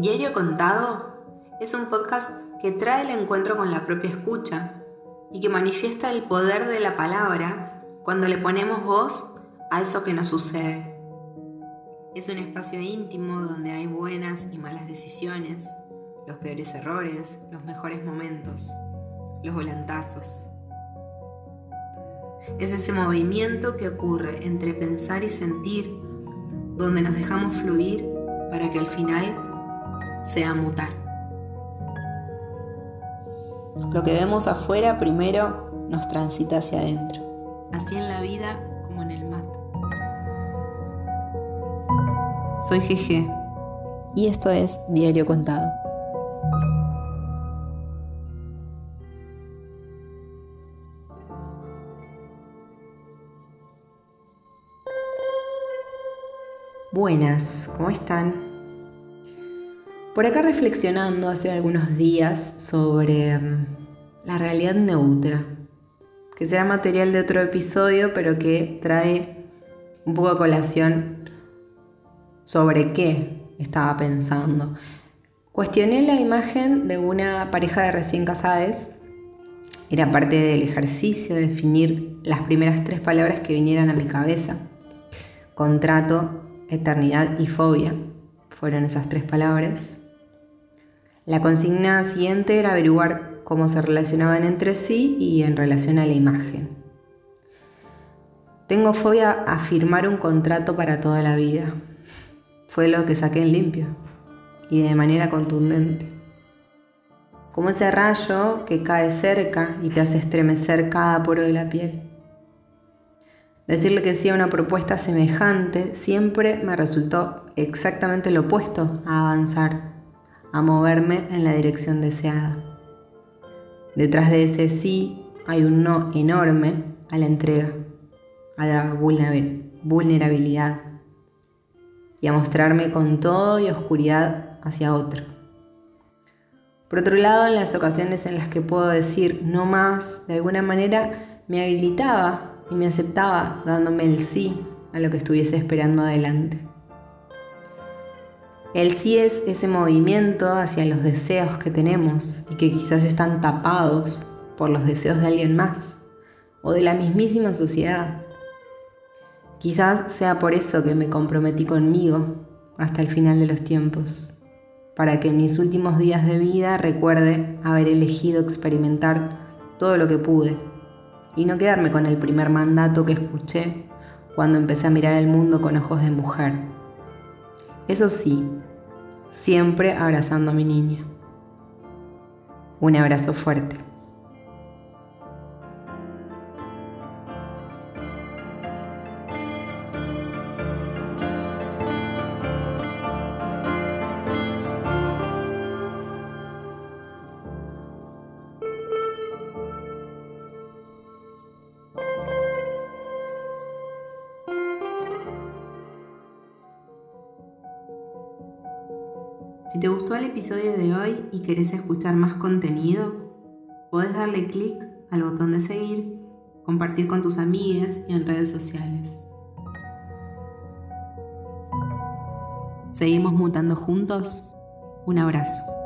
Diario Contado es un podcast que trae el encuentro con la propia escucha y que manifiesta el poder de la palabra cuando le ponemos voz a eso que nos sucede. Es un espacio íntimo donde hay buenas y malas decisiones, los peores errores, los mejores momentos, los volantazos. Es ese movimiento que ocurre entre pensar y sentir, donde nos dejamos fluir para que al final sea mutar. Lo que vemos afuera primero nos transita hacia adentro. Así en la vida como en el mato. Soy GG y esto es Diario Contado. Buenas, ¿cómo están? Por acá reflexionando hace algunos días sobre mm, la realidad neutra, que será material de otro episodio, pero que trae un poco a colación sobre qué estaba pensando. Cuestioné la imagen de una pareja de recién casados. Era parte del ejercicio de definir las primeras tres palabras que vinieran a mi cabeza. Contrato, eternidad y fobia, fueron esas tres palabras. La consigna siguiente era averiguar cómo se relacionaban entre sí y en relación a la imagen. Tengo fobia a firmar un contrato para toda la vida. Fue lo que saqué en limpio y de manera contundente. Como ese rayo que cae cerca y te hace estremecer cada poro de la piel. Decirle que sí a una propuesta semejante siempre me resultó exactamente lo opuesto a avanzar, a moverme en la dirección deseada. Detrás de ese sí hay un no enorme a la entrega, a la vulnerabilidad y a mostrarme con todo y oscuridad hacia otro. Por otro lado, en las ocasiones en las que puedo decir no más, de alguna manera me habilitaba y me aceptaba dándome el sí a lo que estuviese esperando adelante. El sí es ese movimiento hacia los deseos que tenemos y que quizás están tapados por los deseos de alguien más o de la mismísima sociedad. Quizás sea por eso que me comprometí conmigo hasta el final de los tiempos, para que en mis últimos días de vida recuerde haber elegido experimentar todo lo que pude y no quedarme con el primer mandato que escuché cuando empecé a mirar el mundo con ojos de mujer. Eso sí, siempre abrazando a mi niña. Un abrazo fuerte. Si te gustó el episodio de hoy y querés escuchar más contenido, podés darle clic al botón de seguir, compartir con tus amigas y en redes sociales. ¿Seguimos mutando juntos? Un abrazo.